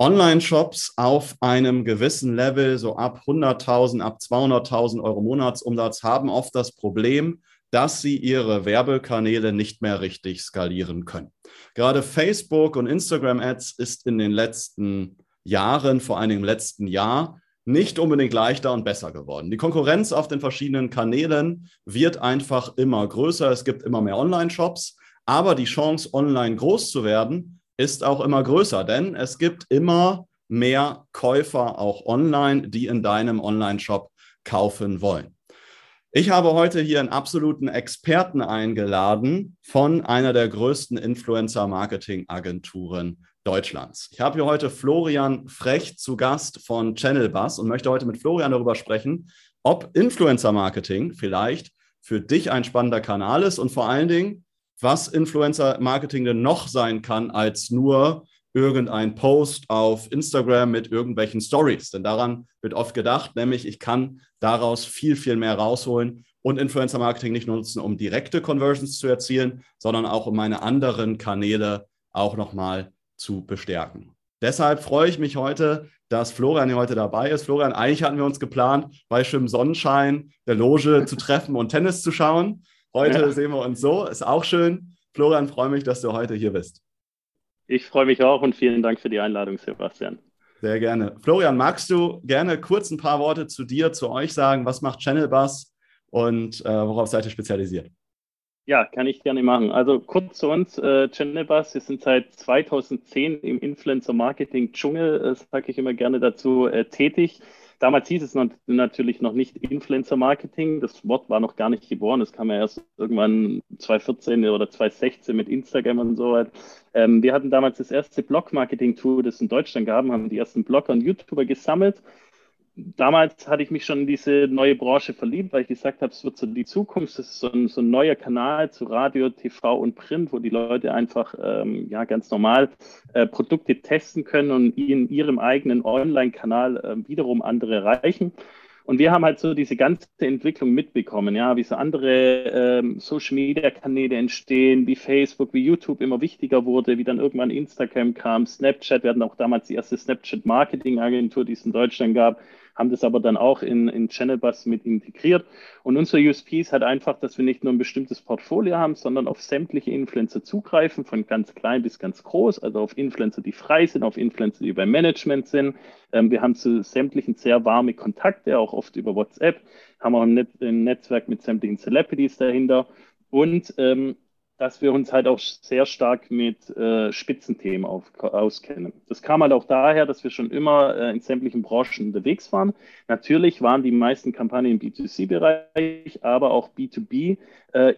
Online-Shops auf einem gewissen Level, so ab 100.000, ab 200.000 Euro Monatsumsatz, haben oft das Problem, dass sie ihre Werbekanäle nicht mehr richtig skalieren können. Gerade Facebook und Instagram Ads ist in den letzten Jahren, vor allem im letzten Jahr, nicht unbedingt leichter und besser geworden. Die Konkurrenz auf den verschiedenen Kanälen wird einfach immer größer. Es gibt immer mehr Online-Shops, aber die Chance, online groß zu werden, ist auch immer größer, denn es gibt immer mehr Käufer auch online, die in deinem Online-Shop kaufen wollen. Ich habe heute hier einen absoluten Experten eingeladen von einer der größten Influencer-Marketing-Agenturen Deutschlands. Ich habe hier heute Florian Frech zu Gast von Channel Bus und möchte heute mit Florian darüber sprechen, ob Influencer-Marketing vielleicht für dich ein spannender Kanal ist und vor allen Dingen, was Influencer-Marketing denn noch sein kann als nur irgendein Post auf Instagram mit irgendwelchen Stories. Denn daran wird oft gedacht, nämlich ich kann daraus viel, viel mehr rausholen und Influencer-Marketing nicht nutzen, um direkte Conversions zu erzielen, sondern auch um meine anderen Kanäle auch nochmal zu bestärken. Deshalb freue ich mich heute, dass Florian hier heute dabei ist. Florian, eigentlich hatten wir uns geplant, bei schönem Sonnenschein der Loge zu treffen und Tennis zu schauen. Heute ja. sehen wir uns so, ist auch schön. Florian, freue mich, dass du heute hier bist. Ich freue mich auch und vielen Dank für die Einladung, Sebastian. Sehr gerne. Florian, magst du gerne kurz ein paar Worte zu dir, zu euch sagen? Was macht Channel Bus und äh, worauf seid ihr spezialisiert? Ja, kann ich gerne machen. Also kurz zu uns, äh, Channel Bus, wir sind seit 2010 im Influencer-Marketing-Dschungel, äh, sage ich immer gerne dazu, äh, tätig. Damals hieß es natürlich noch nicht Influencer Marketing. Das Wort war noch gar nicht geboren. Das kam ja erst irgendwann 2014 oder 2016 mit Instagram und so weiter. Ähm, wir hatten damals das erste Blog-Marketing-Tool, das es in Deutschland gab, haben die ersten Blogger und YouTuber gesammelt damals hatte ich mich schon in diese neue Branche verliebt, weil ich gesagt habe, es wird so die Zukunft, es ist so ein, so ein neuer Kanal zu Radio, TV und Print, wo die Leute einfach ähm, ja ganz normal äh, Produkte testen können und in ihrem eigenen Online-Kanal äh, wiederum andere erreichen. Und wir haben halt so diese ganze Entwicklung mitbekommen, ja, wie so andere ähm, Social Media Kanäle entstehen, wie Facebook, wie YouTube immer wichtiger wurde, wie dann irgendwann Instagram kam, Snapchat, wir hatten auch damals die erste Snapchat Marketing Agentur, die es in Deutschland gab haben das aber dann auch in, in Channel Bus mit integriert. Und unser USP ist halt einfach, dass wir nicht nur ein bestimmtes Portfolio haben, sondern auf sämtliche Influencer zugreifen, von ganz klein bis ganz groß, also auf Influencer, die frei sind, auf Influencer, die beim Management sind. Ähm, wir haben zu sämtlichen sehr warme Kontakte, auch oft über WhatsApp, haben auch ein, Net ein Netzwerk mit sämtlichen Celebrities dahinter. Und ähm, dass wir uns halt auch sehr stark mit äh, Spitzenthemen auf, auskennen. Das kam halt auch daher, dass wir schon immer äh, in sämtlichen Branchen unterwegs waren. Natürlich waren die meisten Kampagnen im B2C-Bereich, aber auch B2B. Äh,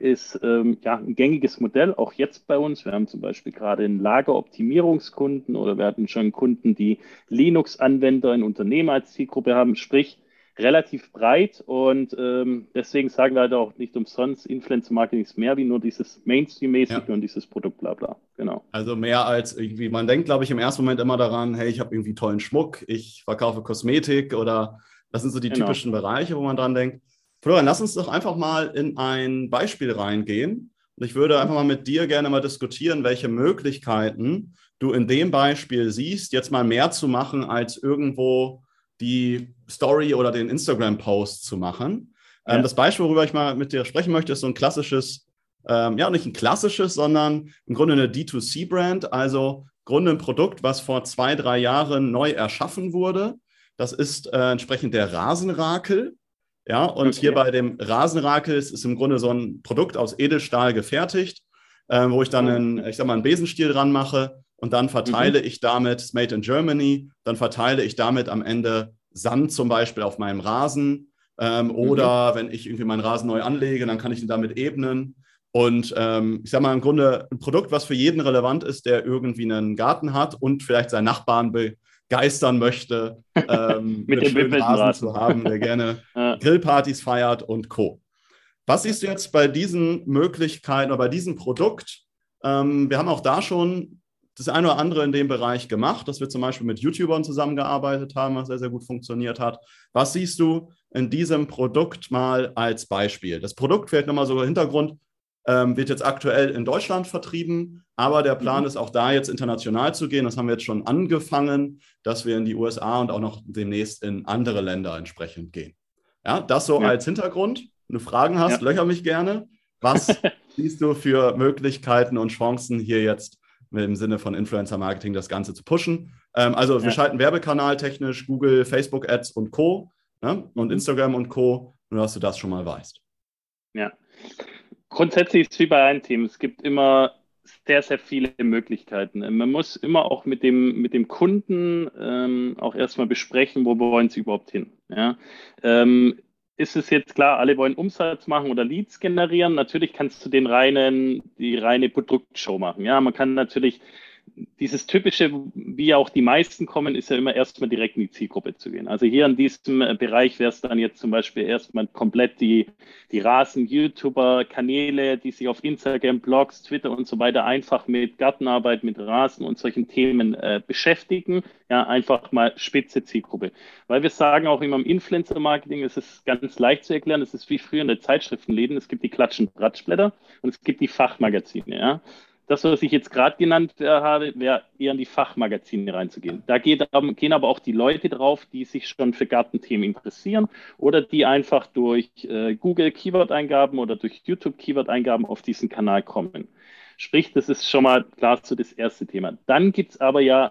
ist ähm, ja ein gängiges Modell, auch jetzt bei uns. Wir haben zum Beispiel gerade einen Lageroptimierungskunden oder wir hatten schon Kunden, die Linux-Anwender in Unternehmen als Zielgruppe haben. Sprich, relativ breit und ähm, deswegen sagen wir halt auch nicht umsonst, Influencer Marketing ist mehr wie nur dieses Mainstream-mäßig ja. und dieses Produkt, bla bla. Genau. Also mehr als irgendwie, man denkt, glaube ich, im ersten Moment immer daran, hey, ich habe irgendwie tollen Schmuck, ich verkaufe Kosmetik oder das sind so die genau. typischen Bereiche, wo man dran denkt. Florian, lass uns doch einfach mal in ein Beispiel reingehen. Und ich würde einfach mal mit dir gerne mal diskutieren, welche Möglichkeiten du in dem Beispiel siehst, jetzt mal mehr zu machen als irgendwo die Story oder den Instagram-Post zu machen. Ähm, ja. das Beispiel, worüber ich mal mit dir sprechen möchte, ist so ein klassisches, ähm, ja, nicht ein klassisches, sondern im Grunde eine D2C-Brand, also im Grunde ein Produkt, was vor zwei, drei Jahren neu erschaffen wurde. Das ist äh, entsprechend der Rasenrakel. Ja, und okay. hier bei dem Rasenrakel ist, ist im Grunde so ein Produkt aus Edelstahl gefertigt, äh, wo ich dann oh. einen, ich sag mal, einen Besenstiel dran mache und dann verteile mhm. ich damit Made in Germany, dann verteile ich damit am Ende Sand zum Beispiel auf meinem Rasen. Ähm, mhm. Oder wenn ich irgendwie meinen Rasen neu anlege, dann kann ich ihn damit ebnen. Und ähm, ich sage mal im Grunde ein Produkt, was für jeden relevant ist, der irgendwie einen Garten hat und vielleicht seinen Nachbarn be geistern möchte, ähm, mit, dem schönen Rasen zu haben, der gerne ja. Grillpartys feiert und Co. Was siehst du jetzt bei diesen Möglichkeiten oder bei diesem Produkt? Ähm, wir haben auch da schon das eine oder andere in dem Bereich gemacht, dass wir zum Beispiel mit YouTubern zusammengearbeitet haben, was sehr, sehr gut funktioniert hat. Was siehst du in diesem Produkt mal als Beispiel? Das Produkt, vielleicht nochmal so Hintergrund, ähm, wird jetzt aktuell in Deutschland vertrieben, aber der Plan mhm. ist auch da jetzt international zu gehen. Das haben wir jetzt schon angefangen, dass wir in die USA und auch noch demnächst in andere Länder entsprechend gehen. Ja, das so ja. als Hintergrund. Wenn du Fragen hast, ja. löcher mich gerne. Was siehst du für Möglichkeiten und Chancen hier jetzt im Sinne von Influencer Marketing das Ganze zu pushen? Ähm, also ja. wir schalten Werbekanal technisch, Google, Facebook Ads und Co. Ne? und mhm. Instagram und Co. Nur dass du das schon mal weißt. Ja. Grundsätzlich ist es wie bei allen Themen. Es gibt immer sehr, sehr viele Möglichkeiten. Man muss immer auch mit dem, mit dem Kunden ähm, auch erstmal besprechen, wo wollen sie überhaupt hin. Ja? Ähm, ist es jetzt klar, alle wollen Umsatz machen oder Leads generieren? Natürlich kannst du den reinen, die reine Produktshow machen. Ja, man kann natürlich dieses typische, wie auch die meisten kommen, ist ja immer erstmal direkt in die Zielgruppe zu gehen. Also hier in diesem äh, Bereich wäre es dann jetzt zum Beispiel erstmal komplett die, die Rasen-YouTuber, Kanäle, die sich auf Instagram, Blogs, Twitter und so weiter einfach mit Gartenarbeit, mit Rasen und solchen Themen äh, beschäftigen. Ja, einfach mal spitze Zielgruppe. Weil wir sagen auch immer im Influencer-Marketing, es ist ganz leicht zu erklären, es ist wie früher in der Zeitschriftenläden, es gibt die Klatschen Ratschblätter und es gibt die Fachmagazine. Ja. Das, was ich jetzt gerade genannt äh, habe, wäre eher in die Fachmagazine reinzugehen. Da geht, gehen aber auch die Leute drauf, die sich schon für Gartenthemen interessieren oder die einfach durch äh, Google Keyword-Eingaben oder durch YouTube Keyword-Eingaben auf diesen Kanal kommen. Sprich, das ist schon mal klar so das erste Thema. Dann gibt es aber ja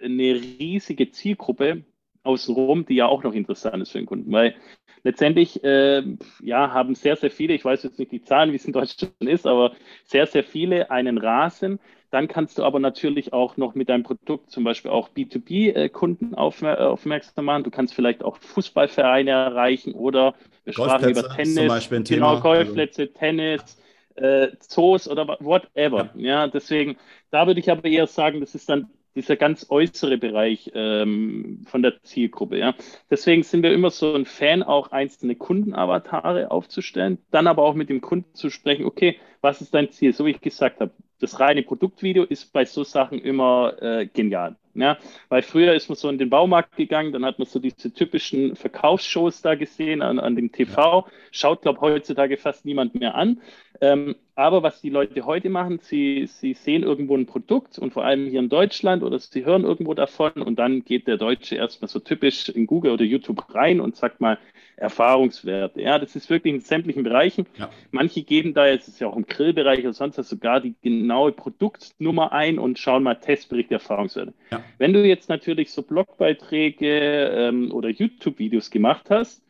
eine riesige Zielgruppe außenrum, die ja auch noch interessant ist für den Kunden, weil letztendlich äh, ja, haben sehr, sehr viele, ich weiß jetzt nicht die Zahlen, wie es in Deutschland ist, aber sehr, sehr viele einen Rasen. Dann kannst du aber natürlich auch noch mit deinem Produkt zum Beispiel auch B2B-Kunden aufmerksam machen. Du kannst vielleicht auch Fußballvereine erreichen oder wir sprachen über Tennis, zum Beispiel ein genau, Thema. Golfplätze, Tennis, äh, Zoos oder whatever. Ja. ja, deswegen, da würde ich aber eher sagen, das ist dann dieser ganz äußere Bereich ähm, von der Zielgruppe. Ja. Deswegen sind wir immer so ein Fan, auch einzelne Kundenavatare aufzustellen, dann aber auch mit dem Kunden zu sprechen, okay, was ist dein Ziel? So wie ich gesagt habe, das reine Produktvideo ist bei so Sachen immer äh, genial. Ja, weil früher ist man so in den Baumarkt gegangen, dann hat man so diese typischen Verkaufsshows da gesehen an, an dem TV. Schaut, glaube heutzutage fast niemand mehr an. Ähm, aber was die Leute heute machen, sie, sie sehen irgendwo ein Produkt und vor allem hier in Deutschland oder sie hören irgendwo davon und dann geht der Deutsche erstmal so typisch in Google oder YouTube rein und sagt mal Erfahrungswerte. Ja, das ist wirklich in sämtlichen Bereichen. Ja. Manche geben da, jetzt ist ja auch im Grillbereich oder sonst was, sogar die genaue Produktnummer ein und schauen mal Testbericht Erfahrungswerte. Ja. Wenn du jetzt natürlich so Blogbeiträge ähm, oder YouTube-Videos gemacht hast,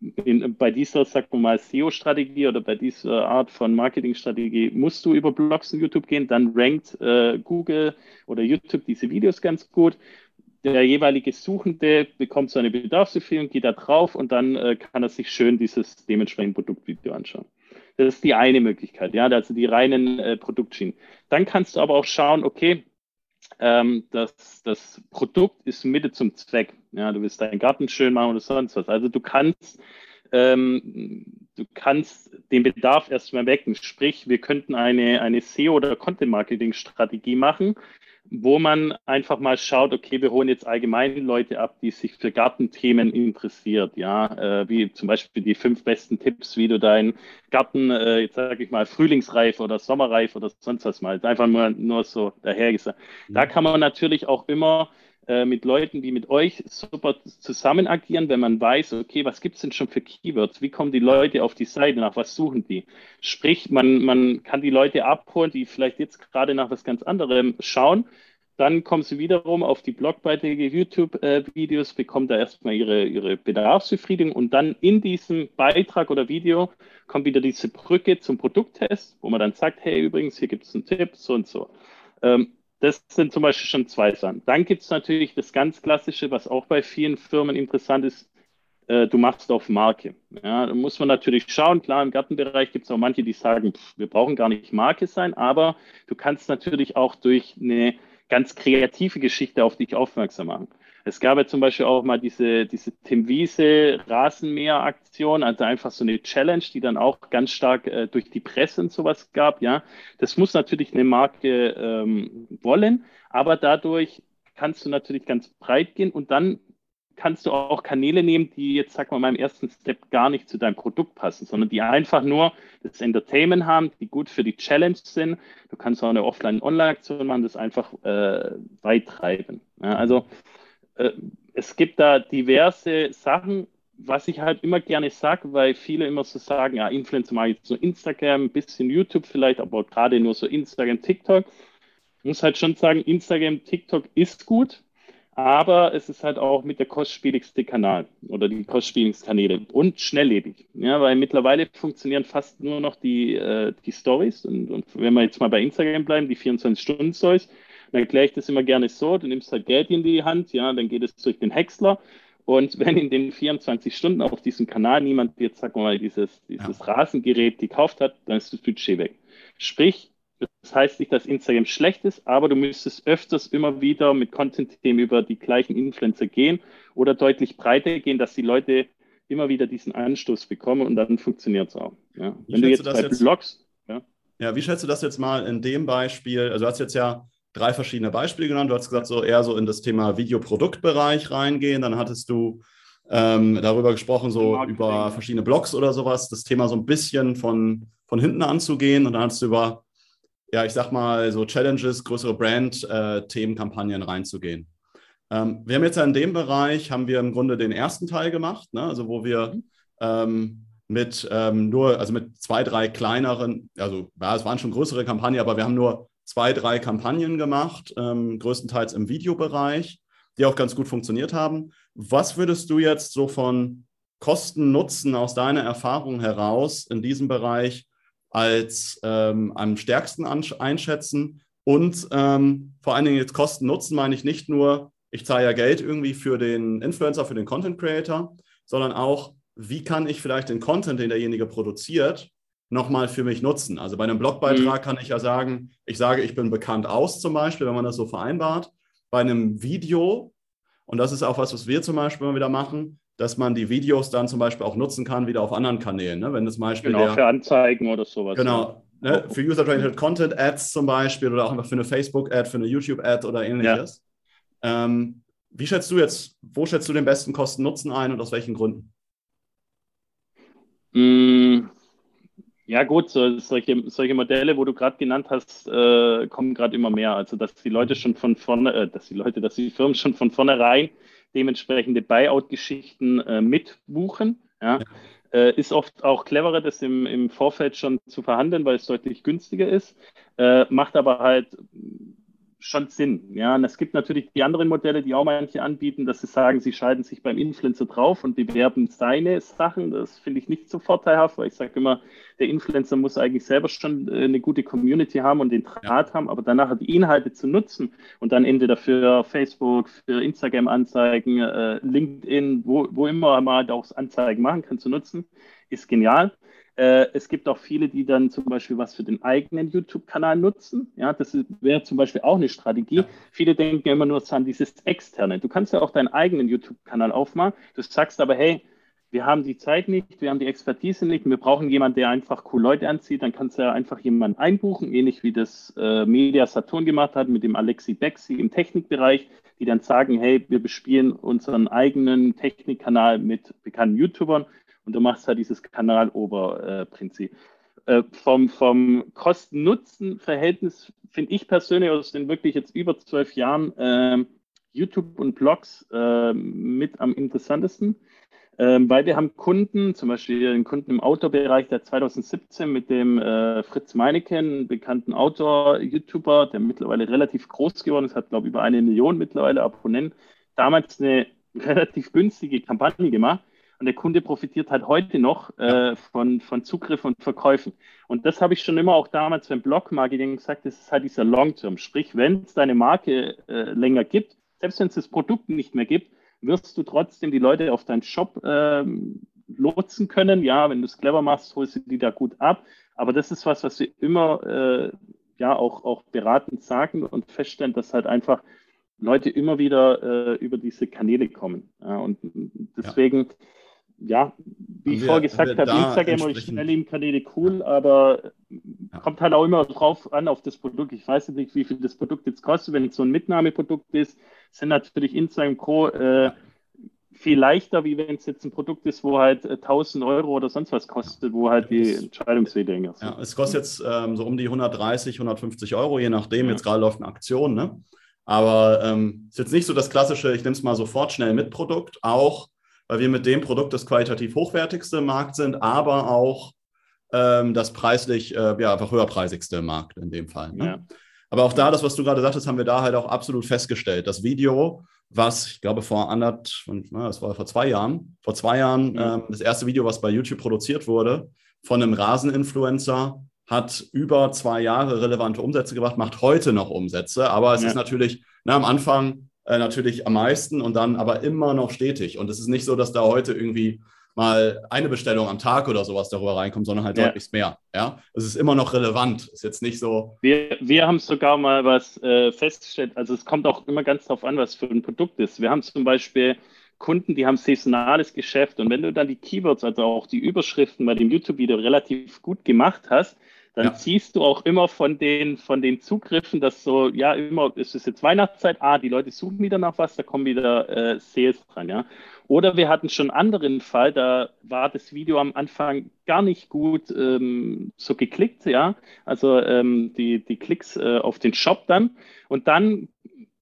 in, bei dieser, sagen wir mal, SEO-Strategie oder bei dieser Art von Marketingstrategie musst du über Blogs und YouTube gehen, dann rankt äh, Google oder YouTube diese Videos ganz gut. Der jeweilige Suchende bekommt so eine Bedarfsempfehlung, geht da drauf und dann äh, kann er sich schön dieses dementsprechende Produktvideo anschauen. Das ist die eine Möglichkeit, ja, also die reinen äh, Produktschienen. Dann kannst du aber auch schauen, okay, ähm, das, das Produkt ist Mitte zum Zweck. Ja, du willst deinen Garten schön machen oder sonst was. Also du kannst, ähm, du kannst den Bedarf erstmal wecken. Sprich, wir könnten eine, eine SEO- oder Content-Marketing-Strategie machen, wo man einfach mal schaut, okay, wir holen jetzt allgemein Leute ab, die sich für Gartenthemen interessiert, ja, äh, wie zum Beispiel die fünf besten Tipps, wie du deinen Garten, äh, jetzt sage ich mal, frühlingsreif oder sommerreif oder sonst was mal, einfach nur, nur so dahergesagt. Mhm. Da kann man natürlich auch immer äh, mit Leuten wie mit euch super zusammen agieren, wenn man weiß, okay, was gibt es denn schon für Keywords? Wie kommen die Leute auf die Seite? Nach was suchen die? Sprich, man, man kann die Leute abholen, die vielleicht jetzt gerade nach was ganz anderem schauen. Dann kommen sie wiederum auf die Blogbeiträge, YouTube-Videos, bekommen da erstmal ihre, ihre Bedarfsbefriedigung und dann in diesem Beitrag oder Video kommt wieder diese Brücke zum Produkttest, wo man dann sagt, hey, übrigens, hier gibt es einen Tipp, so und so. Ähm, das sind zum Beispiel schon zwei Sachen. Dann gibt es natürlich das ganz Klassische, was auch bei vielen Firmen interessant ist. Äh, du machst auf Marke. Ja, da muss man natürlich schauen. Klar, im Gartenbereich gibt es auch manche, die sagen, pff, wir brauchen gar nicht Marke sein, aber du kannst natürlich auch durch eine ganz kreative Geschichte auf dich aufmerksam machen. Es gab ja zum Beispiel auch mal diese, diese Tim Wiese Rasenmäher-Aktion, also einfach so eine Challenge, die dann auch ganz stark äh, durch die Presse und sowas gab. Ja, das muss natürlich eine Marke ähm, wollen, aber dadurch kannst du natürlich ganz breit gehen und dann kannst du auch Kanäle nehmen, die jetzt, sag mal, beim ersten Step gar nicht zu deinem Produkt passen, sondern die einfach nur das Entertainment haben, die gut für die Challenge sind. Du kannst auch eine Offline-Online-Aktion machen, das einfach äh, weit treiben. Ja, also äh, es gibt da diverse Sachen, was ich halt immer gerne sage, weil viele immer so sagen, ja, Influencer mache ich jetzt nur Instagram, ein bisschen YouTube vielleicht, aber gerade nur so Instagram, TikTok. Ich muss halt schon sagen, Instagram, TikTok ist gut, aber es ist halt auch mit der kostspieligste Kanal oder die kostspieligsten Kanäle und schnelllebig. Ja, weil mittlerweile funktionieren fast nur noch die, äh, die Stories und, und, wenn wir jetzt mal bei Instagram bleiben, die 24-Stunden-Stories, dann erkläre ich das immer gerne so, du nimmst halt Geld in die Hand, ja, dann geht es durch den Häcksler und wenn in den 24 Stunden auf diesem Kanal niemand jetzt, sag mal, dieses, dieses ja. Rasengerät gekauft hat, dann ist das Budget weg. Sprich, das heißt nicht, dass Instagram schlecht ist, aber du müsstest öfters immer wieder mit Content-Themen über die gleichen Influencer gehen oder deutlich breiter gehen, dass die Leute immer wieder diesen Anstoß bekommen und dann funktioniert es auch. Ja. Wenn du jetzt bei jetzt, Blogs. Ja. ja, wie schätzt du das jetzt mal in dem Beispiel? Also, du hast jetzt ja drei verschiedene Beispiele genannt. Du hast gesagt, so eher so in das Thema Videoproduktbereich reingehen. Dann hattest du ähm, darüber gesprochen, so über verschiedene Blogs oder sowas, das Thema so ein bisschen von, von hinten anzugehen. Und dann hattest du über ja, ich sag mal, so Challenges, größere Brand-Themenkampagnen äh, reinzugehen. Ähm, wir haben jetzt ja in dem Bereich, haben wir im Grunde den ersten Teil gemacht, ne? also wo wir mhm. ähm, mit ähm, nur, also mit zwei, drei kleineren, also ja, es waren schon größere Kampagnen, aber wir haben nur zwei, drei Kampagnen gemacht, ähm, größtenteils im Videobereich, die auch ganz gut funktioniert haben. Was würdest du jetzt so von Kosten Nutzen aus deiner Erfahrung heraus in diesem Bereich als ähm, am stärksten einschätzen. Und ähm, vor allen Dingen jetzt Kosten Nutzen meine ich nicht nur, ich zahle ja Geld irgendwie für den Influencer, für den Content Creator, sondern auch, wie kann ich vielleicht den Content, den derjenige produziert, nochmal für mich nutzen. Also bei einem Blogbeitrag mhm. kann ich ja sagen, ich sage, ich bin bekannt aus zum Beispiel, wenn man das so vereinbart. Bei einem Video, und das ist auch was, was wir zum Beispiel immer wieder machen, dass man die Videos dann zum Beispiel auch nutzen kann, wieder auf anderen Kanälen. Ne? Wenn das Beispiel genau, der, für Anzeigen oder sowas. Genau, ne? für User-Generated Content Ads zum Beispiel oder auch einfach für eine Facebook-Ad, für eine YouTube-Ad oder ähnliches. Ja. Ähm, wie schätzt du jetzt, wo schätzt du den besten Kosten-Nutzen ein und aus welchen Gründen? Mm, ja, gut, so, solche, solche Modelle, wo du gerade genannt hast, äh, kommen gerade immer mehr. Also, dass die Leute schon von vorne, äh, dass die Leute, dass die Firmen schon von vornherein dementsprechende Buyout-Geschichten äh, mitbuchen. Ja. ja. Äh, ist oft auch cleverer, das im, im Vorfeld schon zu verhandeln, weil es deutlich günstiger ist. Äh, macht aber halt schon Sinn. Ja, und es gibt natürlich die anderen Modelle, die auch manche anbieten, dass sie sagen, sie schalten sich beim Influencer drauf und bewerben seine Sachen. Das finde ich nicht so vorteilhaft, weil ich sage immer, der Influencer muss eigentlich selber schon äh, eine gute Community haben und den Draht haben, aber danach die Inhalte zu nutzen und dann entweder für Facebook, für Instagram-Anzeigen, äh, LinkedIn, wo, wo immer man halt auch Anzeigen machen kann, zu nutzen, ist genial. Äh, es gibt auch viele, die dann zum Beispiel was für den eigenen YouTube-Kanal nutzen. Ja, das wäre zum Beispiel auch eine Strategie. Ja. Viele denken immer nur an dieses Externe. Du kannst ja auch deinen eigenen YouTube-Kanal aufmachen. Du sagst aber, hey, wir haben die Zeit nicht, wir haben die Expertise nicht, wir brauchen jemanden, der einfach cool Leute anzieht, dann kannst du ja einfach jemanden einbuchen, ähnlich wie das äh, Media Saturn gemacht hat mit dem Alexi Bexi im Technikbereich, die dann sagen, hey, wir bespielen unseren eigenen Technikkanal mit bekannten YouTubern und du machst halt dieses Kanaloberprinzip. Äh, vom vom Kosten-Nutzen-Verhältnis finde ich persönlich aus den wirklich jetzt über zwölf Jahren äh, YouTube und Blogs äh, mit am interessantesten. Ähm, weil wir haben Kunden, zum Beispiel einen Kunden im Outdoor-Bereich, der 2017 mit dem äh, Fritz Meineken, bekannten Outdoor-YouTuber, der mittlerweile relativ groß geworden ist, hat, glaube ich, über eine Million mittlerweile Abonnenten, damals eine relativ günstige Kampagne gemacht und der Kunde profitiert halt heute noch äh, von, von Zugriff und Verkäufen. Und das habe ich schon immer auch damals beim Blog-Marketing gesagt, das ist halt dieser Long-Term. Sprich, wenn es deine Marke äh, länger gibt, selbst wenn es das Produkt nicht mehr gibt, wirst du trotzdem die Leute auf deinen Shop ähm, lotsen können. Ja, wenn du es clever machst, holst du die da gut ab. Aber das ist was, was wir immer äh, ja auch, auch beratend sagen und feststellen, dass halt einfach Leute immer wieder äh, über diese Kanäle kommen. Ja, und deswegen, ja, ja wie ich vorher gesagt habe, Instagram und Schnellim-Kanäle cool, aber ja. kommt halt auch immer drauf an auf das Produkt. Ich weiß nicht, wie viel das Produkt jetzt kostet. Wenn es so ein Mitnahmeprodukt ist, sind natürlich Instagram Co. Äh, viel leichter, wie wenn es jetzt ein Produkt ist, wo halt 1000 äh, Euro oder sonst was kostet, wo halt die Entscheidungswege länger sind. Ja, es kostet jetzt ähm, so um die 130, 150 Euro, je nachdem. Ja. Jetzt gerade läuft eine Aktion, ne? Aber ähm, ist jetzt nicht so das klassische, ich nehme es mal sofort schnell mit Produkt, auch weil wir mit dem Produkt das qualitativ hochwertigste im Markt sind, aber auch ähm, das preislich äh, ja, einfach höherpreisigste im Markt in dem Fall. Ne? Ja. Aber auch da, das, was du gerade sagtest, haben wir da halt auch absolut festgestellt. Das Video was ich glaube vor anderthalb, das war vor zwei Jahren, vor zwei Jahren mhm. ähm, das erste Video, was bei YouTube produziert wurde, von einem Raseninfluencer, hat über zwei Jahre relevante Umsätze gebracht, macht heute noch Umsätze, aber es ja. ist natürlich na, am Anfang äh, natürlich am meisten und dann aber immer noch stetig. Und es ist nicht so, dass da heute irgendwie mal eine Bestellung am Tag oder sowas darüber reinkommt, sondern halt ja. deutlich mehr. Ja, es ist immer noch relevant. Ist jetzt nicht so. Wir, wir haben sogar mal was äh, festgestellt. Also es kommt auch immer ganz darauf an, was für ein Produkt ist. Wir haben zum Beispiel Kunden, die haben saisonales Geschäft und wenn du dann die Keywords, also auch die Überschriften bei dem YouTube-Video relativ gut gemacht hast, dann ja. siehst du auch immer von den, von den Zugriffen, dass so, ja, immer, es ist jetzt Weihnachtszeit, ah, die Leute suchen wieder nach was, da kommen wieder äh, Sales dran, ja. Oder wir hatten schon einen anderen Fall, da war das Video am Anfang gar nicht gut ähm, so geklickt, ja. Also ähm, die, die Klicks äh, auf den Shop dann. Und dann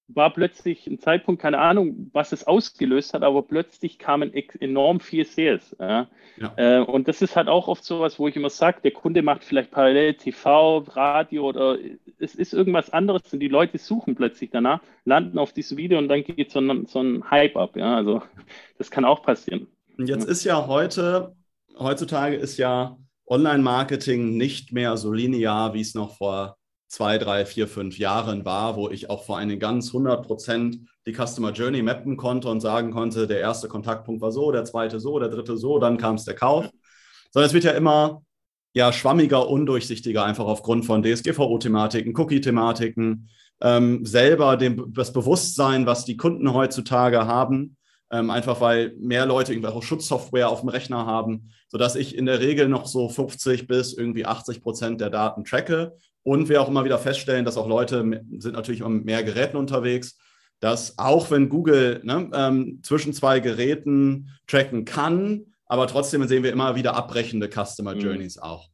war plötzlich ein Zeitpunkt, keine Ahnung, was es ausgelöst hat, aber plötzlich kamen enorm viel Sales. Ja. Ja. Äh, und das ist halt auch oft so was, wo ich immer sage, der Kunde macht vielleicht parallel TV, Radio oder es ist irgendwas anderes und die Leute suchen plötzlich danach, landen auf dieses Video und dann geht so ein, so ein Hype ab. Ja. Also das kann auch passieren. Und jetzt ist ja heute, heutzutage ist ja Online-Marketing nicht mehr so linear, wie es noch vor zwei, drei, vier, fünf Jahren war, wo ich auch vor einen ganz 100 Prozent die Customer Journey mappen konnte und sagen konnte, der erste Kontaktpunkt war so, der zweite so, der dritte so, dann kam es der Kauf. Sondern es wird ja immer ja, schwammiger, undurchsichtiger, einfach aufgrund von DSGVO-Thematiken, Cookie-Thematiken, ähm, selber dem, das Bewusstsein, was die Kunden heutzutage haben, ähm, einfach weil mehr Leute irgendwelche Schutzsoftware auf dem Rechner haben, sodass ich in der Regel noch so 50 bis irgendwie 80 Prozent der Daten tracke und wir auch immer wieder feststellen, dass auch Leute sind natürlich mit mehr Geräten unterwegs, dass auch wenn Google ne, ähm, zwischen zwei Geräten tracken kann, aber trotzdem sehen wir immer wieder abbrechende Customer mhm. Journeys mhm. auch.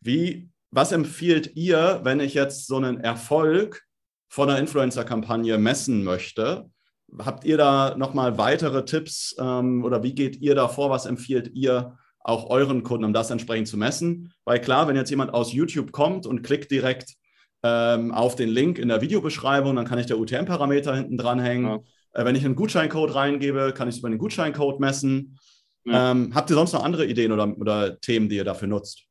Wie, was empfiehlt ihr, wenn ich jetzt so einen Erfolg von einer Influencer-Kampagne messen möchte? Habt ihr da nochmal weitere Tipps ähm, oder wie geht ihr da vor? Was empfiehlt ihr auch euren Kunden, um das entsprechend zu messen. Weil klar, wenn jetzt jemand aus YouTube kommt und klickt direkt ähm, auf den Link in der Videobeschreibung, dann kann ich der UTM-Parameter hinten dranhängen. Ja. Äh, wenn ich einen Gutscheincode reingebe, kann ich es über den Gutscheincode messen. Ja. Ähm, habt ihr sonst noch andere Ideen oder, oder Themen, die ihr dafür nutzt?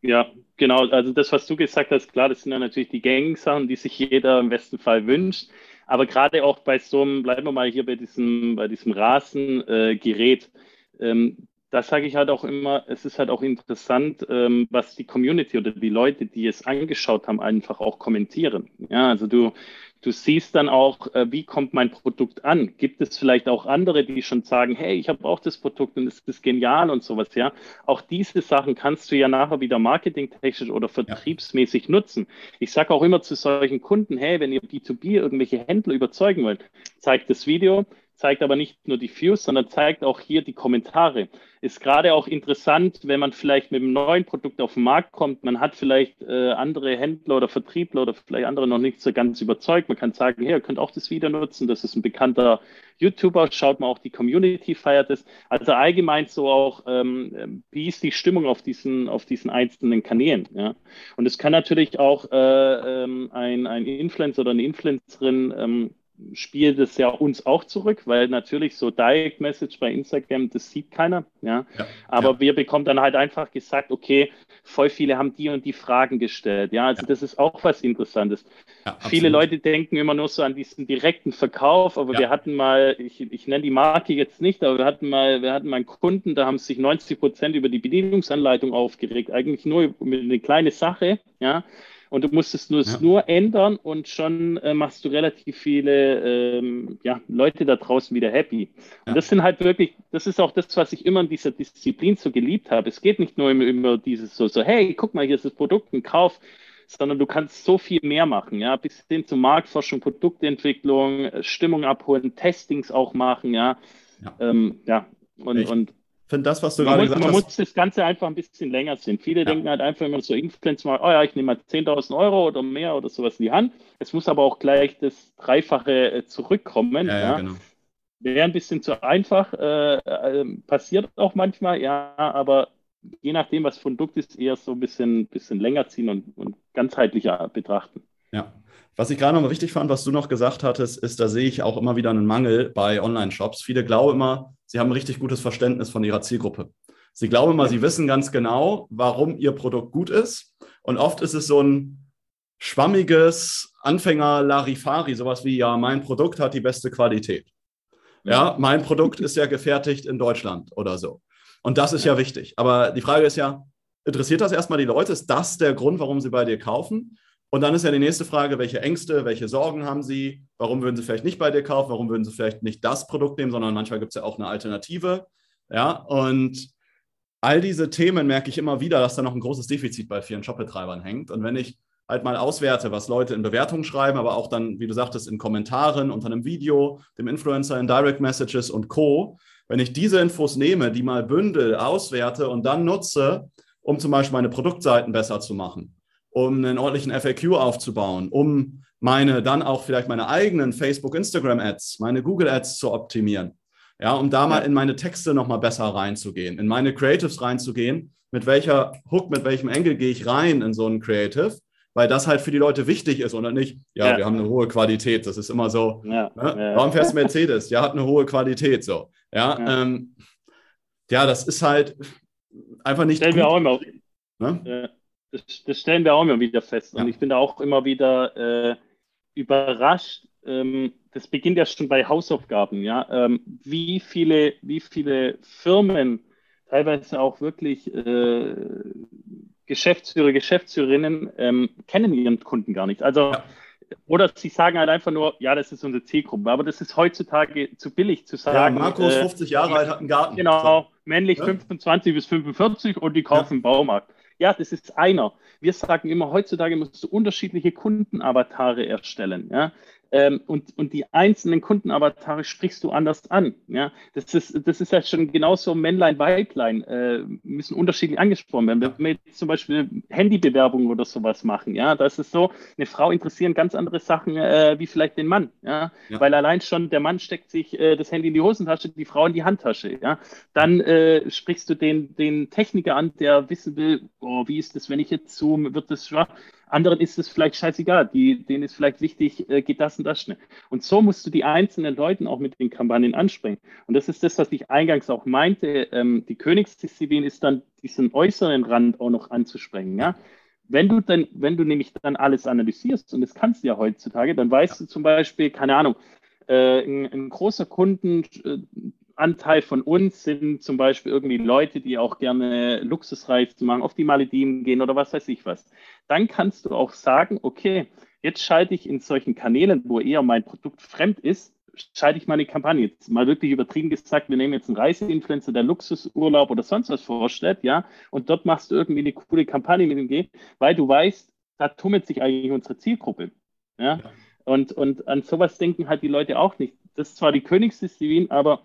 Ja, genau. Also das, was du gesagt hast, klar, das sind ja natürlich die gängigen Sachen, die sich jeder im besten Fall wünscht. Aber gerade auch bei so einem, bleiben wir mal hier bei diesem, bei diesem Rasengerät, äh, ähm, da sage ich halt auch immer, es ist halt auch interessant, ähm, was die Community oder die Leute, die es angeschaut haben, einfach auch kommentieren. Ja, also du, du siehst dann auch, äh, wie kommt mein Produkt an? Gibt es vielleicht auch andere, die schon sagen, hey, ich habe auch das Produkt und es ist genial und sowas, ja? Auch diese Sachen kannst du ja nachher wieder marketingtechnisch oder vertriebsmäßig ja. nutzen. Ich sage auch immer zu solchen Kunden, hey, wenn ihr B2B irgendwelche Händler überzeugen wollt, zeigt das Video, zeigt aber nicht nur die Views, sondern zeigt auch hier die Kommentare. Ist gerade auch interessant, wenn man vielleicht mit einem neuen Produkt auf den Markt kommt. Man hat vielleicht äh, andere Händler oder Vertriebler oder vielleicht andere noch nicht so ganz überzeugt. Man kann sagen, hey, ihr könnt auch das Video nutzen. Das ist ein bekannter YouTuber. Schaut mal auch die Community feiert es. Also allgemein so auch, ähm, wie ist die Stimmung auf diesen, auf diesen einzelnen Kanälen. Ja? Und es kann natürlich auch äh, ähm, ein, ein Influencer oder eine Influencerin ähm, spielt es ja uns auch zurück, weil natürlich so Direct Message bei Instagram, das sieht keiner. Ja. ja Aber ja. wir bekommen dann halt einfach gesagt, okay, voll viele haben die und die Fragen gestellt. Ja, also ja. das ist auch was Interessantes. viele Leute denken immer nur so an diesen direkten Verkauf, aber wir hatten mal, ich, ich nenne die Marke jetzt nicht, aber wir hatten mal, wir hatten mal einen Kunden, da haben sich 90 Prozent über die Bedienungsanleitung aufgeregt, eigentlich nur über eine kleine Sache, ja. Und du musst es nur, ja. nur ändern und schon äh, machst du relativ viele ähm, ja, Leute da draußen wieder happy. Und ja. das sind halt wirklich, das ist auch das, was ich immer in dieser Disziplin so geliebt habe. Es geht nicht nur immer, immer dieses so, so, hey, guck mal, hier ist das Produkt, ein Kauf, sondern du kannst so viel mehr machen, ja, bis hin zu Marktforschung, Produktentwicklung, Stimmung abholen, Testings auch machen, ja. Ja, ähm, ja. und, und finde das, was du gerade muss, gesagt man hast. Man muss das Ganze einfach ein bisschen länger sehen. Viele ja. denken halt einfach immer so Influencer mal, oh ja, ich nehme mal 10.000 Euro oder mehr oder sowas in die Hand. Es muss aber auch gleich das Dreifache äh, zurückkommen. Ja, ja. genau. Wäre ein bisschen zu einfach, äh, äh, passiert auch manchmal, ja, aber je nachdem, was Produkt ist, eher so ein bisschen, bisschen länger ziehen und, und ganzheitlicher betrachten. Ja. Was ich gerade noch mal wichtig fand, was du noch gesagt hattest, ist, da sehe ich auch immer wieder einen Mangel bei Online-Shops. Viele glauben immer, sie haben ein richtig gutes Verständnis von ihrer Zielgruppe. Sie glauben immer, sie wissen ganz genau, warum ihr Produkt gut ist. Und oft ist es so ein schwammiges Anfänger-Larifari, sowas wie, ja, mein Produkt hat die beste Qualität. Ja, mein Produkt ist ja gefertigt in Deutschland oder so. Und das ist ja wichtig. Aber die Frage ist ja, interessiert das erstmal die Leute? Ist das der Grund, warum sie bei dir kaufen? Und dann ist ja die nächste Frage, welche Ängste, welche Sorgen haben Sie? Warum würden Sie vielleicht nicht bei dir kaufen? Warum würden Sie vielleicht nicht das Produkt nehmen, sondern manchmal gibt es ja auch eine Alternative. Ja, und all diese Themen merke ich immer wieder, dass da noch ein großes Defizit bei vielen Shopbetreibern hängt. Und wenn ich halt mal auswerte, was Leute in Bewertungen schreiben, aber auch dann, wie du sagtest, in Kommentaren unter einem Video, dem Influencer in Direct Messages und Co., wenn ich diese Infos nehme, die mal bündel, auswerte und dann nutze, um zum Beispiel meine Produktseiten besser zu machen, um einen ordentlichen FAQ aufzubauen, um meine dann auch vielleicht meine eigenen Facebook, Instagram Ads, meine Google Ads zu optimieren. Ja, um da mal in meine Texte nochmal besser reinzugehen, in meine Creatives reinzugehen. Mit welcher Hook, mit welchem Engel gehe ich rein in so ein Creative? Weil das halt für die Leute wichtig ist und nicht, ja, ja. wir haben eine hohe Qualität. Das ist immer so, ja, ne? warum fährst du Mercedes? Ja, hat eine hohe Qualität. So, ja, ja, ähm, ja das ist halt einfach nicht. Stellen wir auch immer. Ne? Das, das, stellen wir auch immer wieder fest. Und ja. ich bin da auch immer wieder äh, überrascht. Ähm, das beginnt ja schon bei Hausaufgaben, ja. Ähm, wie viele, wie viele Firmen, teilweise auch wirklich äh, Geschäftsführer, Geschäftsführerinnen ähm, kennen ihren Kunden gar nicht. Also ja. Oder sie sagen halt einfach nur, ja, das ist unsere Zielgruppe. Aber das ist heutzutage zu billig zu sagen. Ja, Markus, äh, 50 Jahre alt, hat einen Garten. Genau, männlich ja? 25 bis 45 und die kaufen ja. Baumarkt. Ja, das ist einer. Wir sagen immer, heutzutage musst du unterschiedliche Kundenavatare erstellen. Ja? Ähm, und, und die einzelnen Kundenavatare sprichst du anders an. Ja? Das, ist, das ist ja schon genauso Männlein, Weiblein, äh, müssen unterschiedlich angesprochen werden. Wenn wir jetzt zum Beispiel Handybewerbungen oder sowas machen, ja, da ist es so, eine Frau interessieren ganz andere Sachen äh, wie vielleicht den Mann. Ja? ja? Weil allein schon der Mann steckt sich äh, das Handy in die Hosentasche, die Frau in die Handtasche. Ja? Dann äh, sprichst du den, den Techniker an, der wissen will, oh, wie ist das, wenn ich jetzt zoome, wird das schwach? Anderen ist es vielleicht scheißegal, die, denen ist vielleicht wichtig, äh, geht das und das schnell. Und so musst du die einzelnen Leuten auch mit den Kampagnen ansprechen. Und das ist das, was ich eingangs auch meinte. Ähm, die Königsdisziplin ist dann diesen äußeren Rand auch noch anzusprechen. Ja? Wenn du dann, wenn du nämlich dann alles analysierst, und das kannst du ja heutzutage, dann weißt du zum Beispiel, keine Ahnung, äh, ein, ein, großer Kunden äh, Anteil von uns sind zum Beispiel irgendwie Leute, die auch gerne Luxusreisen machen, auf die Malediven gehen oder was weiß ich was. Dann kannst du auch sagen, okay, jetzt schalte ich in solchen Kanälen, wo eher mein Produkt fremd ist, schalte ich meine Kampagne. Jetzt mal wirklich übertrieben gesagt, wir nehmen jetzt einen Reiseinfluencer, der Luxusurlaub oder sonst was vorstellt, ja, und dort machst du irgendwie eine coole Kampagne mit ihm gehen, weil du weißt, da tummelt sich eigentlich unsere Zielgruppe. Ja. ja. Und, und an sowas denken halt die Leute auch nicht. Das ist zwar die Königsdisziplin, aber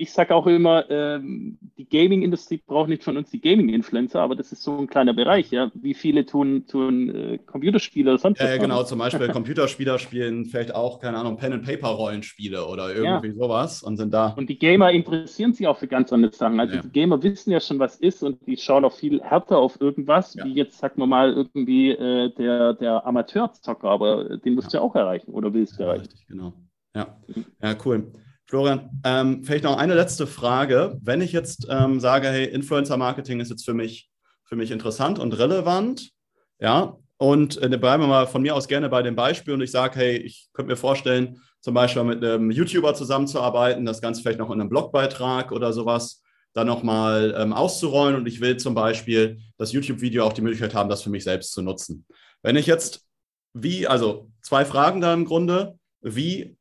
ich sage auch immer, ähm, die Gaming-Industrie braucht nicht von uns die Gaming-Influencer, aber das ist so ein kleiner Bereich, ja. Wie viele tun, tun äh, Computerspiele oder sonst was? Ja, ja genau, zum Beispiel Computerspieler spielen vielleicht auch, keine Ahnung, Pen-and-Paper-Rollenspiele oder irgendwie ja. sowas und sind da. Und die Gamer interessieren sich auch für ganz andere Sachen. Also ja. die Gamer wissen ja schon, was ist und die schauen auch viel härter auf irgendwas, wie jetzt, sagen wir mal, irgendwie äh, der, der Amateurzocker, aber den musst du ja auch erreichen oder willst du erreichen. Richtig, genau. Ja, ja cool. Florian, ähm, vielleicht noch eine letzte Frage. Wenn ich jetzt ähm, sage, hey, Influencer-Marketing ist jetzt für mich, für mich interessant und relevant, ja, und äh, bleiben wir mal von mir aus gerne bei dem Beispiel und ich sage, hey, ich könnte mir vorstellen, zum Beispiel mit einem YouTuber zusammenzuarbeiten, das Ganze vielleicht noch in einem Blogbeitrag oder sowas dann nochmal ähm, auszurollen und ich will zum Beispiel das YouTube-Video auch die Möglichkeit haben, das für mich selbst zu nutzen. Wenn ich jetzt, wie, also zwei Fragen da im Grunde, wie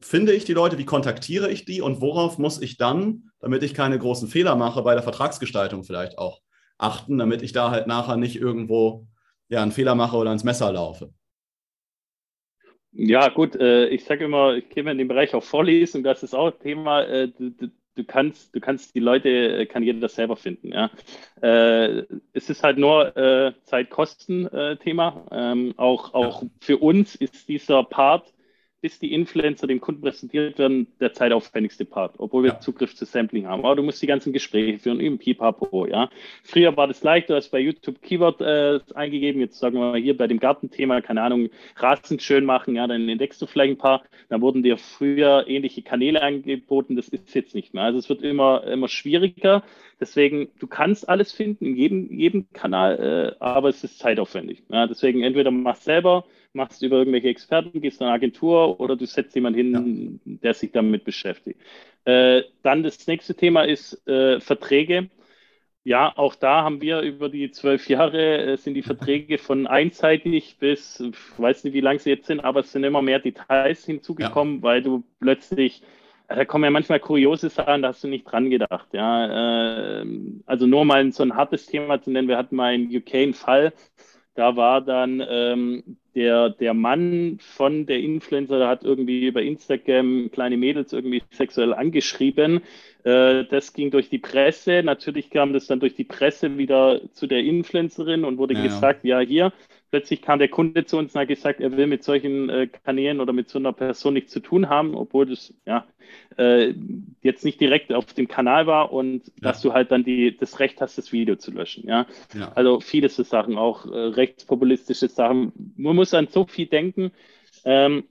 finde ich die Leute, wie kontaktiere ich die und worauf muss ich dann, damit ich keine großen Fehler mache, bei der Vertragsgestaltung vielleicht auch achten, damit ich da halt nachher nicht irgendwo ja, einen Fehler mache oder ans Messer laufe? Ja, gut, äh, ich sage immer, ich gehe in den Bereich auch Vorlesung, das ist auch Thema. Äh, du, kannst, du kannst die Leute, äh, kann jeder selber finden. Ja. Äh, es ist halt nur äh, Zeit-Kosten-Thema. Ähm, auch auch für uns ist dieser Part bis die Influencer dem Kunden präsentiert werden, der zeitaufwendigste Part, obwohl wir ja. Zugriff zu Sampling haben. Aber du musst die ganzen Gespräche führen, im Pipapo, ja. Früher war das leicht, du hast bei YouTube Keyword äh, eingegeben, jetzt sagen wir mal hier bei dem Gartenthema, keine Ahnung, Rasen schön machen, ja, dann entdeckst du vielleicht ein paar, dann wurden dir früher ähnliche Kanäle angeboten, das ist jetzt nicht mehr. Also es wird immer, immer schwieriger, deswegen, du kannst alles finden in jedem, jedem Kanal, äh, aber es ist zeitaufwendig. Ja. Deswegen entweder machst selber, machst über irgendwelche Experten, gehst in eine Agentur oder du setzt jemanden hin, ja. der sich damit beschäftigt. Äh, dann das nächste Thema ist äh, Verträge. Ja, auch da haben wir über die zwölf Jahre äh, sind die Verträge von einseitig bis, ich weiß nicht, wie lang sie jetzt sind, aber es sind immer mehr Details hinzugekommen, ja. weil du plötzlich, da kommen ja manchmal kuriose Sachen, da hast du nicht dran gedacht. Ja, äh, also nur mal so ein hartes Thema zu nennen. Wir hatten mal in UK einen Fall, da war dann ähm, der, der Mann von der Influencer, der hat irgendwie über Instagram kleine Mädels irgendwie sexuell angeschrieben. Äh, das ging durch die Presse. Natürlich kam das dann durch die Presse wieder zu der Influencerin und wurde ja, gesagt, ja, hier, plötzlich kam der Kunde zu uns und hat gesagt, er will mit solchen äh, Kanälen oder mit so einer Person nichts zu tun haben, obwohl das ja äh, jetzt nicht direkt auf dem Kanal war und ja. dass du halt dann die, das Recht hast, das Video zu löschen. Ja, ja. also viele so Sachen, auch äh, rechtspopulistische Sachen. Man muss an so viel denken. Ähm,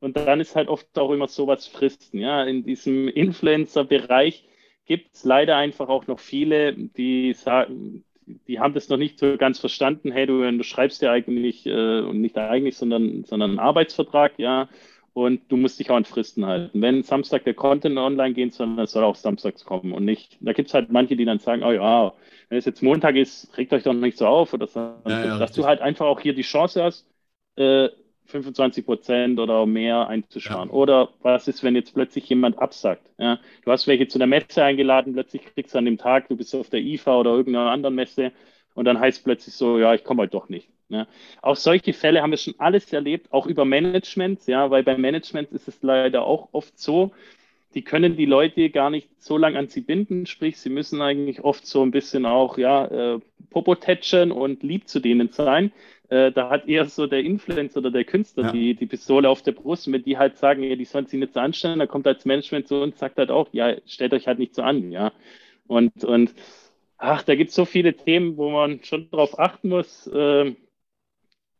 und dann ist halt oft auch immer sowas Fristen. Ja, in diesem Influencer-Bereich gibt es leider einfach auch noch viele, die sagen, die haben das noch nicht so ganz verstanden. Hey, du, du schreibst ja eigentlich, äh, und nicht eigentlich, sondern, sondern einen Arbeitsvertrag, ja, und du musst dich auch an Fristen halten. Wenn Samstag der Content online geht, es soll auch samstags kommen und nicht, da gibt es halt manche, die dann sagen, oh ja, wenn es jetzt Montag ist, regt euch doch nicht so auf, oder so, ja, ja, dass du halt einfach auch hier die Chance hast, äh, 25 Prozent oder mehr einzusparen. Ja. Oder was ist, wenn jetzt plötzlich jemand absagt? Ja? Du hast welche zu der Messe eingeladen, plötzlich kriegst du an dem Tag, du bist auf der IFA oder irgendeiner anderen Messe und dann heißt plötzlich so, ja, ich komme heute doch nicht. Ja? Auch solche Fälle haben wir schon alles erlebt, auch über Management, ja, weil beim Management ist es leider auch oft so, die können die Leute gar nicht so lange an sie binden, sprich, sie müssen eigentlich oft so ein bisschen auch, ja, äh, Popo und lieb zu denen sein. Äh, da hat eher so der Influencer oder der Künstler ja. die, die Pistole auf der Brust. Wenn die halt sagen, ja, die sollen sich nicht so anstellen, dann kommt als Management so und sagt halt auch, ja, stellt euch halt nicht so an, ja. Und, und ach, da gibt es so viele Themen, wo man schon drauf achten muss. Äh,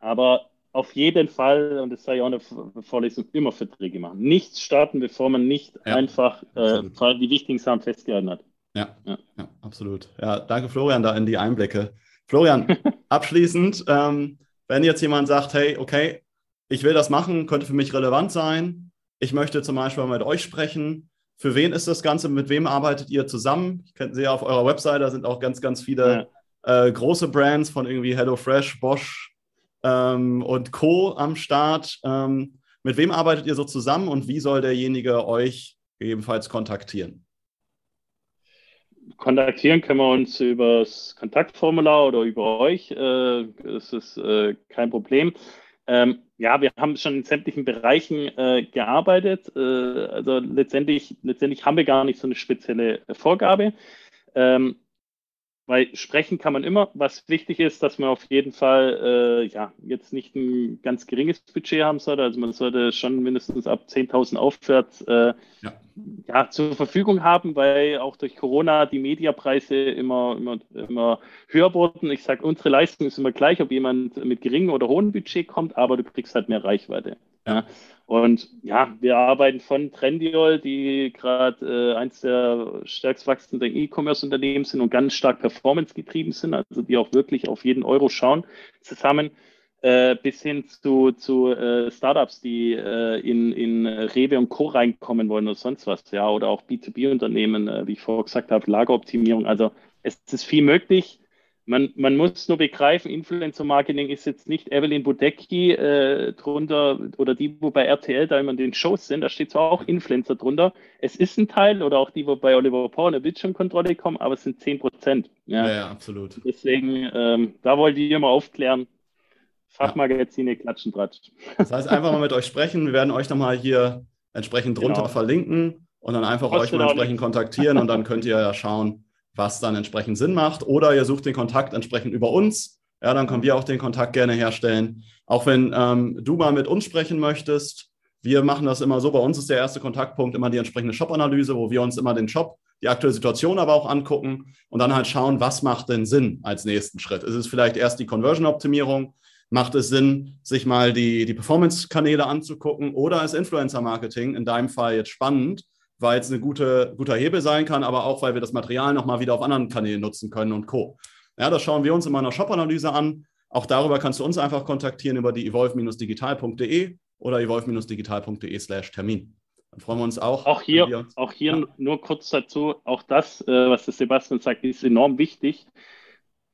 aber auf jeden Fall, und das sei ja auch eine Vorlesung, immer Verträge machen. Nichts starten, bevor man nicht ja, einfach äh, die wichtigen Sachen festgehalten hat. Ja, ja, ja, absolut. Ja, danke Florian da in die Einblicke. Florian, abschließend, ähm, wenn jetzt jemand sagt, hey, okay, ich will das machen, könnte für mich relevant sein, ich möchte zum Beispiel mit euch sprechen, für wen ist das Ganze, mit wem arbeitet ihr zusammen? Ich sehe auf eurer Website, da sind auch ganz, ganz viele ja. äh, große Brands von irgendwie HelloFresh, Bosch ähm, und Co. am Start. Ähm, mit wem arbeitet ihr so zusammen und wie soll derjenige euch gegebenenfalls kontaktieren? Kontaktieren können wir uns über das Kontaktformular oder über euch. Äh, das ist äh, kein Problem. Ähm, ja, wir haben schon in sämtlichen Bereichen äh, gearbeitet. Äh, also letztendlich, letztendlich haben wir gar nicht so eine spezielle Vorgabe. Ähm, weil sprechen kann man immer. Was wichtig ist, dass man auf jeden Fall äh, ja, jetzt nicht ein ganz geringes Budget haben sollte. Also man sollte schon mindestens ab 10.000 aufwärts äh, ja. ja. zur Verfügung haben, weil auch durch Corona die Mediapreise immer, immer, immer höher wurden. Ich sage, unsere Leistung ist immer gleich, ob jemand mit geringem oder hohem Budget kommt, aber du kriegst halt mehr Reichweite. Ja. Und ja, wir arbeiten von Trendiol, die gerade äh, eins der stärkst wachsenden E-Commerce-Unternehmen sind und ganz stark performance-getrieben sind, also die auch wirklich auf jeden Euro schauen, zusammen äh, bis hin zu, zu äh, Startups, die äh, in, in Rewe und Co. reinkommen wollen oder sonst was, ja, oder auch B2B-Unternehmen, äh, wie ich vorher gesagt habe, Lageroptimierung. Also es ist viel möglich Man, man muss nur begreifen, Influencer-Marketing ist jetzt nicht Evelyn Budecki äh, drunter oder die, wo bei RTL da immer in den Shows sind, da steht zwar auch Influencer drunter. Es ist ein Teil oder auch die, wo bei Oliver Power in der Bildschirmkontrolle kommen, aber es sind 10 Prozent. Ja. ja, ja, absolut. Deswegen, ähm, da wollte ich immer aufklären. Fachmagazine, ja. Klatschen, Tratsch. Das heißt, einfach mal mit euch sprechen. Wir werden euch nochmal hier entsprechend drunter genau. verlinken und dann einfach Kostet euch mal entsprechend kontaktieren und dann könnt ihr ja schauen, was dann entsprechend Sinn macht. Oder ihr sucht den Kontakt entsprechend über uns. Ja, dann können wir auch den Kontakt gerne herstellen. Auch wenn ähm, du mal mit uns sprechen möchtest. Wir machen das immer so. Bei uns ist der erste Kontaktpunkt immer die entsprechende Shop-Analyse, wo wir uns immer den Shop, die aktuelle Situation aber auch angucken und dann halt schauen, was macht denn Sinn als nächsten Schritt. Ist es vielleicht erst die Conversion-Optimierung? Macht es Sinn, sich mal die, die Performance-Kanäle anzugucken? Oder ist Influencer-Marketing in deinem Fall jetzt spannend? Weil es ein gute, guter Hebel sein kann, aber auch, weil wir das Material nochmal wieder auf anderen Kanälen nutzen können und Co. Ja, das schauen wir uns in meiner Shop-Analyse an. Auch darüber kannst du uns einfach kontaktieren über die evolve-digital.de oder evolve-digital.de slash Termin. Dann freuen wir uns auch. Auch hier, uns, auch hier ja. nur kurz dazu, auch das, äh, was der Sebastian sagt, ist enorm wichtig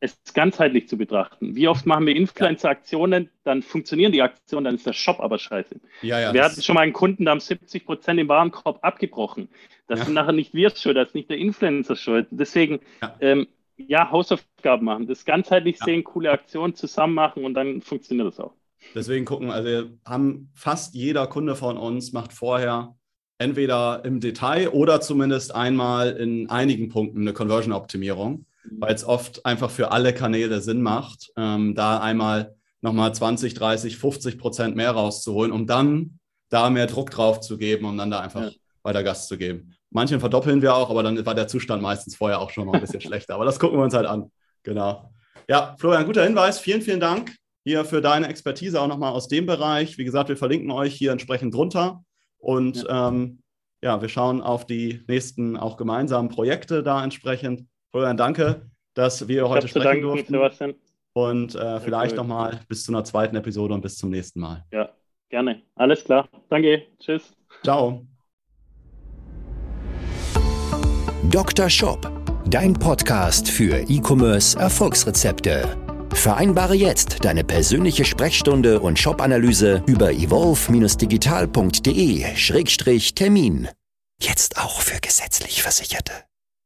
es ganzheitlich zu betrachten. Wie oft machen wir Influencer-Aktionen, dann funktionieren die Aktionen, dann ist der Shop aber scheiße. Ja, ja, wir hatten schon mal einen Kunden, da haben 70 Prozent im Warenkorb abgebrochen. Das ja. sind nachher nicht wir schuld, das ist nicht der Influencer schuld. Deswegen, ja, ähm, ja Hausaufgaben machen, das ganzheitlich sehen, coole Aktionen zusammen machen und dann funktioniert das auch. Deswegen gucken, also wir haben fast jeder Kunde von uns macht vorher entweder im Detail oder zumindest einmal in einigen Punkten eine Conversion-Optimierung weil es oft einfach für alle Kanäle Sinn macht, ähm, da einmal nochmal 20, 30, 50 Prozent mehr rauszuholen, um dann da mehr Druck drauf zu geben, um dann da einfach ja. weiter Gas zu geben. Manchen verdoppeln wir auch, aber dann war der Zustand meistens vorher auch schon mal ein bisschen schlechter. Aber das gucken wir uns halt an. Genau. Ja, Florian, guter Hinweis. Vielen, vielen Dank hier für deine Expertise auch nochmal aus dem Bereich. Wie gesagt, wir verlinken euch hier entsprechend drunter. Und ja. Ähm, ja, wir schauen auf die nächsten auch gemeinsamen Projekte da entsprechend. Florian, danke, dass wir heute sprechen danken, durften. Sebastian. Und äh, vielleicht nochmal bis zu einer zweiten Episode und bis zum nächsten Mal. Ja, gerne. Alles klar. Danke. Tschüss. Ciao. Dr. Shop, dein Podcast für E-Commerce Erfolgsrezepte. Vereinbare jetzt deine persönliche Sprechstunde und Shop-Analyse über evolve-digital.de-termin. Jetzt auch für gesetzlich Versicherte.